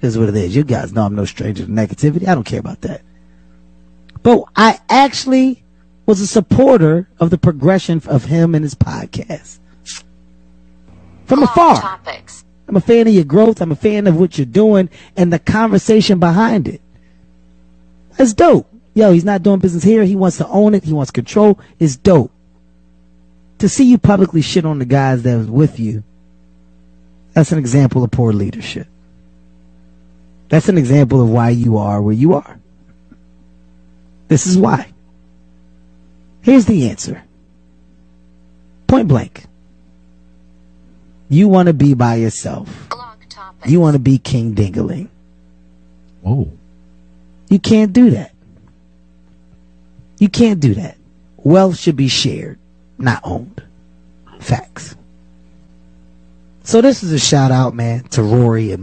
is what it is. You guys know I'm no stranger to negativity. I don't care about that. But I actually was a supporter of the progression of him and his podcast. From afar. topics. I'm a fan of your growth. I'm a fan of what you're doing and the conversation behind it. That's dope. Yo, he's not doing business here. He wants to own it. He wants control. It's dope. To see you publicly shit on the guys that was with you, that's an example of poor leadership. That's an example of why you are where you are. This is why. Here's the answer. Point blank. You want to be by yourself. You want to be King Dingaling. Whoa. You can't do that. You can't do that. Wealth should be shared, not owned. Facts. So this is a shout out, man, to Rory and